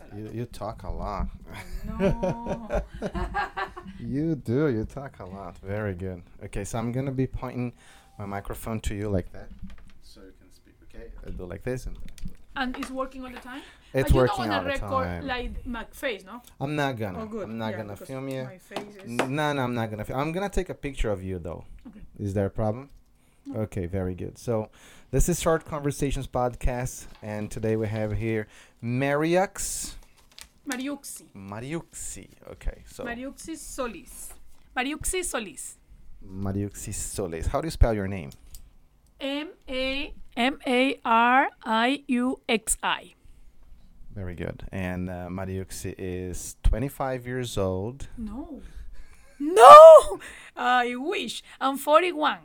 That's. You, you talk a lot. No. You do. You talk a lot. Very good. Okay, so I'm gonna be pointing my microphone to you like that, so you can speak. Okay, I do like this, and and it's working all the time. it's but you working don't all the record time. like my face, no? I'm not gonna. Oh, good. I'm not Yeah, gonna film you. My face is. No, no, I'm not gonna. Film. I'm gonna take a picture of you though. Okay. Is there a problem? Okay, very good. So, this is Short Conversations podcast, and today we have here Mariux Mariuxi. Mariuxi. Okay, so Mariuxi Solis. Mariuxi Solis. Mariuxi Solis. How do you spell your name? M A M A R I U X I. Very good. And uh, Mariuxi is 25 years old. No. No! I wish. I'm 41.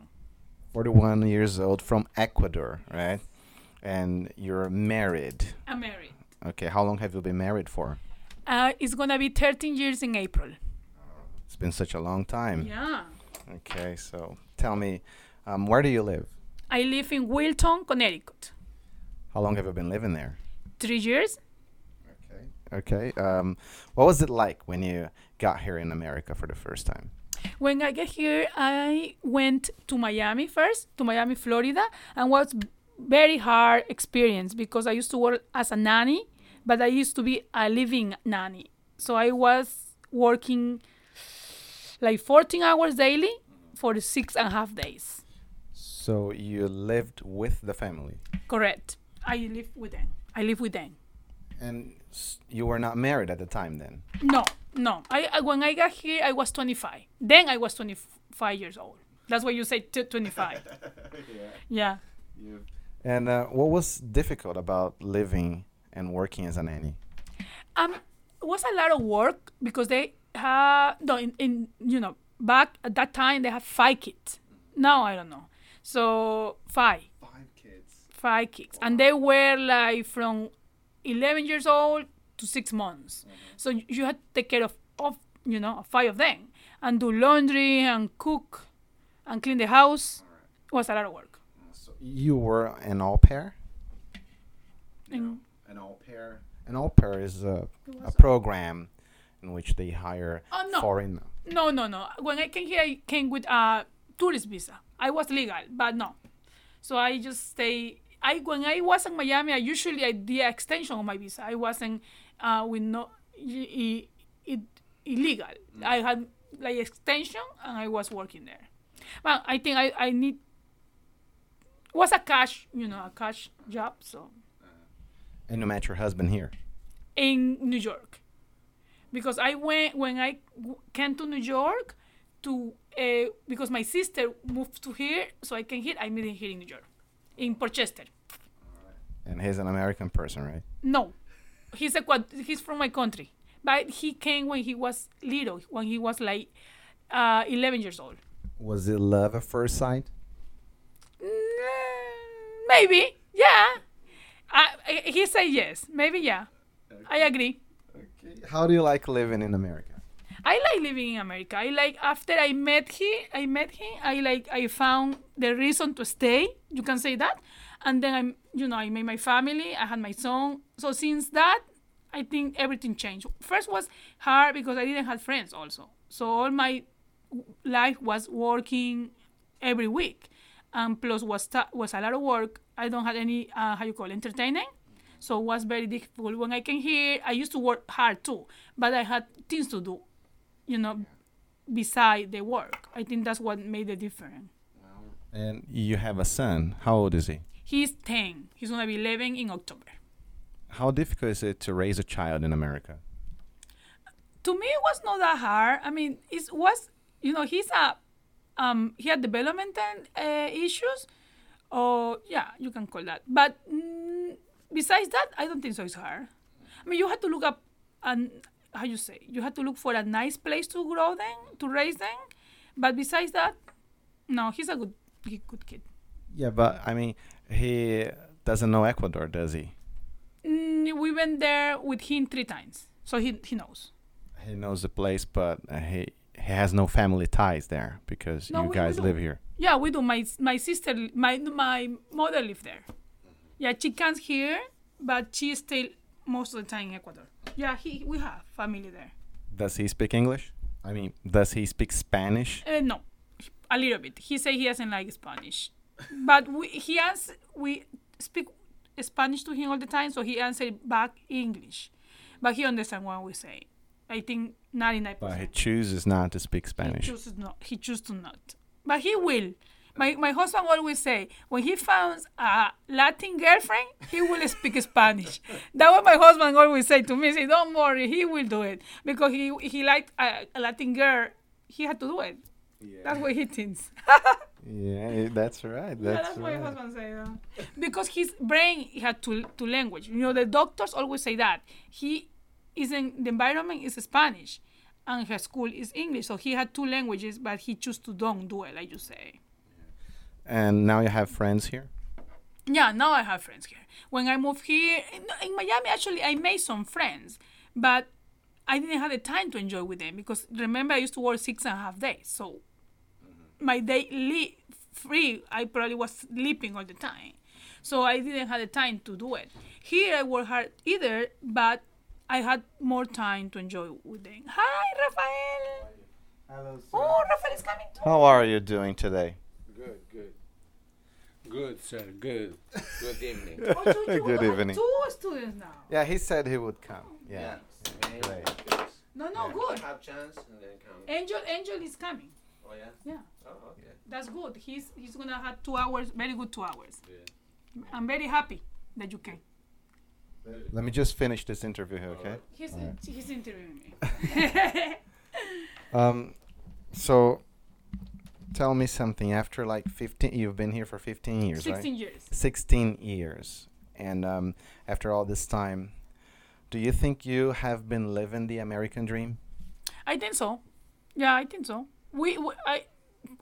41 years old from Ecuador, right? And you're married. I'm married. Okay, how long have you been married for? Uh, it's gonna be 13 years in April. It's been such a long time. Yeah. Okay, so tell me, um, where do you live? I live in Wilton, Connecticut. How long have you been living there? Three years. Okay. Okay. Um, what was it like when you got here in America for the first time? When I get here, I went to Miami first, to Miami, Florida, and was very hard experience because I used to work as a nanny, but I used to be a living nanny. So I was working like 14 hours daily for six and a half days. So you lived with the family, Correct. I live with them. I live with them. And you were not married at the time then. No, no. I, I when I got here, I was 25. Then I was 25 years old. That's why you say t- 25. yeah. Yeah. And uh, what was difficult about living and working as a nanny? Um, it was a lot of work because they had no in, in you know back at that time they had five kids. Now I don't know. So five, Five kids. five kids, and they were like from 11 years old to six months. Mm-hmm. So you- you had to take care of of you know five of them and do laundry and cook and clean the house. It was a lot of work. So you were an au pair. And An au pair. An au pair is a, a was- program in which they hire Oh, no. foreign. No, no, no. When I came here, I came with a tourist visa. I was legal, but no. So I just stay. I when I was in Miami, I usually I did an extension of my visa. I wasn't uh, with no it, illegal. I had like extension, and I was working there. But I think I I need was a cash, you know, a cash job. So And you met your husband here. in New York because I went when I came to New York to uh, because my sister moved to here, so I came here. I met him here in New York, in Port Chester. And he's an American person, right? No, he's a he's from my country, but he came when he was little, when he was like uh, 11 years old. Was it love at first sight? Mm, maybe, yeah. I, I- he said yes, maybe yeah. I agree. Okay. How do you like living in America? I like living in America. I like after I met him, I met him. I like I found the reason to stay. You can say that, and then I'm you know I made my family. I had my son. So since that, I think everything changed. First was hard because I didn't have friends also. So all my life was working every week, and plus was ta- was a lot of work. I don't have any uh, how you call it, entertaining. So it was very difficult. When I came here, I used to work hard too, but I had things to do you know, beside the work. I think that's what made the difference. And you have a son. How old is he? He's 10. He's going to be 11 in October. How difficult is it to raise a child in America? To me, it was not that hard. I mean, it was, you know, he's a, um, he had developmental uh, issues, or yeah, you can call that. But mm, besides that, I don't think so. It's hard. I mean, you have to look up, and how you say, you have to look for a nice place to grow them, to raise them. But besides that, no, he's a good, he- good kid. Yeah, but I mean, he doesn't know Ecuador, does he? Mm, we went there with him three times, so he he knows. He knows the place, but uh, he he has no family ties there because No, you we- we guys do. live here. Yeah, we do. My my sister, my my mother lived there. Yeah, she comes here, but she stay most of the time in Ecuador. Yeah, he we have family there. Does he speak English? I mean, does he speak Spanish? Uh, no, a little bit. He say he doesn't like Spanish, but we, he ans- we speak Spanish to him all the time, so he answered back English, but he understand what we say. I think ninety nine But he chooses not to speak Spanish. He chooses not. He chooses to not, but he will. My, my husband always say when he finds a Latin girlfriend, he will speak Spanish. That's what my husband always say to me. Say, don't worry, he will do it because he he liked a, a Latin girl. He had to do it. That's what he thinks. Yeah, eh, that's right. yeah, That's that's what my husband say. though. Because his brain had two two language. You know, the doctors always say that he is in the environment is Spanish, and her school is English. So he had two languages, but he chose to don't do it, like you say. And now you have friends here. Yeah, now I have friends here. When I moved here in, in Miami, actually, I made some friends, but I didn't have the time to enjoy with them because remember I used to work six and a half days, so my day li- free, I probably was sleeping all the time, so I didn't have the time to do it. Here I work hard either, but I had more time to enjoy with them. Hi, Rafael. Hello, Oh, Rafael is coming too. How are you doing today? Good, good. Good, sir. Good. Good evening. Oh, you- you Good have evening. Two students now. Yeah, he said he would come. Yeah. Maybe Great. No, no, yeah, good. Have chance and then come. Angel, Angel is coming. Oh yeah. Yeah. Oh okay. That's good. He's he's gonna have two hours, very good two hours. Yeah. I'm very happy that you came. Let me just finish this interview here, okay? He's Alright. he's interviewing me. Um, so tell me something. After like 15, you've been here for 15 years, right? Sixteen years. 16 years. And um, after all this time, do you think you have been living the American dream? I think so. Yeah, I think so. We, we I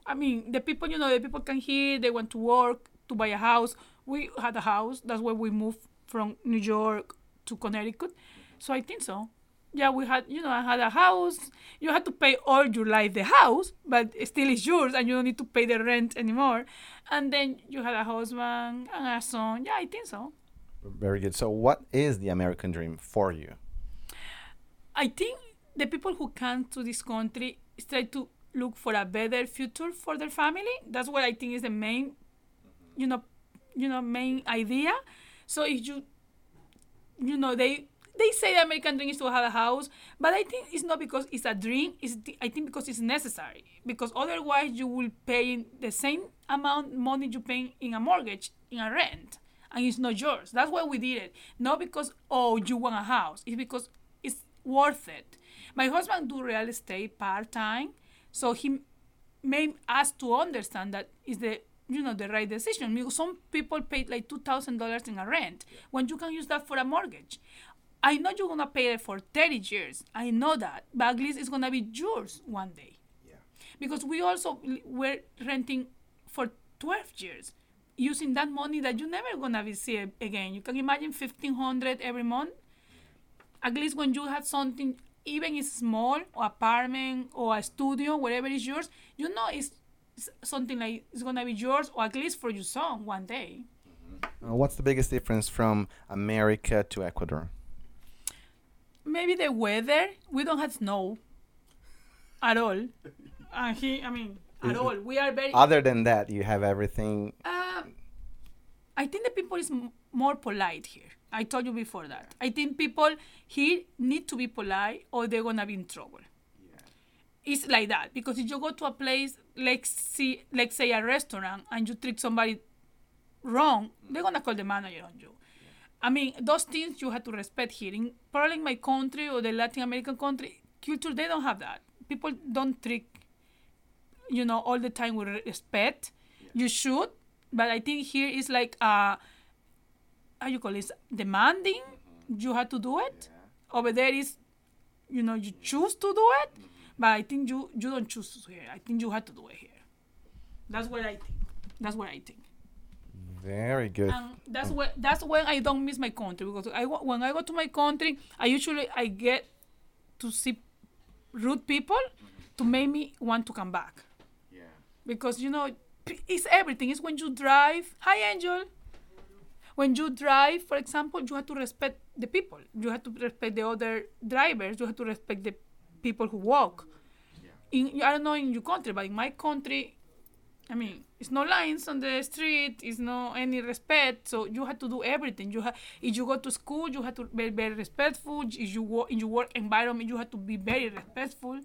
I mean the people you know the people can hear they want to work to buy a house. We had a house. That's why we moved from New York to Connecticut. So I think so. Yeah, we had you know I had a house. You had to pay all your life the house, but it still is yours, and you don't need to pay the rent anymore. And then you had a husband and a son. Yeah, I think so. Very good. So, what is the American dream for you? I think the people who come to this country try to look for a better future for their family. That's what I think is the main, you know, you know, main idea. So if you, you know, they they say the American dream is to have a house, but I think it's not because it's a dream. It's I think because it's necessary. Because otherwise you will pay the same amount money you pay in a mortgage in a rent, and it's not yours. That's why we did it. Not because oh you want a house. It's because it's worth it. My husband do real estate part time, so he made us to understand that is the you know the right decision. Some people pay like two thousand dollars in a rent when you can use that for a mortgage. I know you're gonna pay it for thirty years. I know that, but at least it's gonna be yours one day. Yeah. Because we also were renting for twelve years, using that money that you're never gonna be see again. You can imagine fifteen hundred every month at least when you have something even it's small or apartment or a studio whatever is yours you know it's, it's something like it's gonna be yours or at least for your son one day Uh, what's the biggest difference from America to Ecuador? Maybe the weather we don't have snow at all and he i mean at all we are very Other than that, you have everything. Um, I think the people is m- more polite here. I told you before that. I think people here need to be polite or they're gonna be in trouble. It's like that because if you go to a place like see, like say a restaurant and you treat somebody wrong, they're gonna call the manager on you. I mean, those things you have to respect here. In probably in my country or the Latin American country culture, they don't have that. People don't treat you know all the time with respect. You should but i think here is like uh how you call it? Demanding. You have to do it. Over there is you know you choose to do it but i think you you don't choose to here. I think you have to do it here. That's what i think. That's what i think Very good. and that's when that's when I don't miss my country because I when I go to my country, I usually I get to see rude people to mm-hmm. make me want to come back Yeah. because you know it's everything. It's when you drive. Hi, Angel. When you drive, for example, you have to respect the people. You have to respect the other drivers. You have to respect the people who walk. In I don't know in your country, but in my country, I mean, it's no lines on the street. It's no any respect. So you have to do everything. You have if you go to school, you have to be very respectful. If you work in your work environment, you have to be very respectful.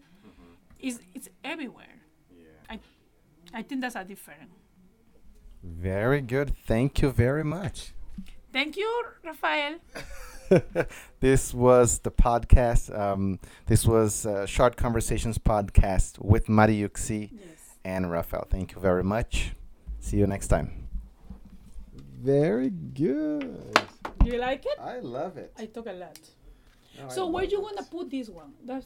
It's it's everywhere. I I think that's a different. Very good. Thank you very much. Thank you, Rafael. this was the podcast. Um, this was uh, Short Conversations podcast with Mariuxi Yes. And Rafael. Thank you very much. See you next time. Very good. Do you like it? I love it. I talk a lot. No, So where love you it. gonna put this one? That's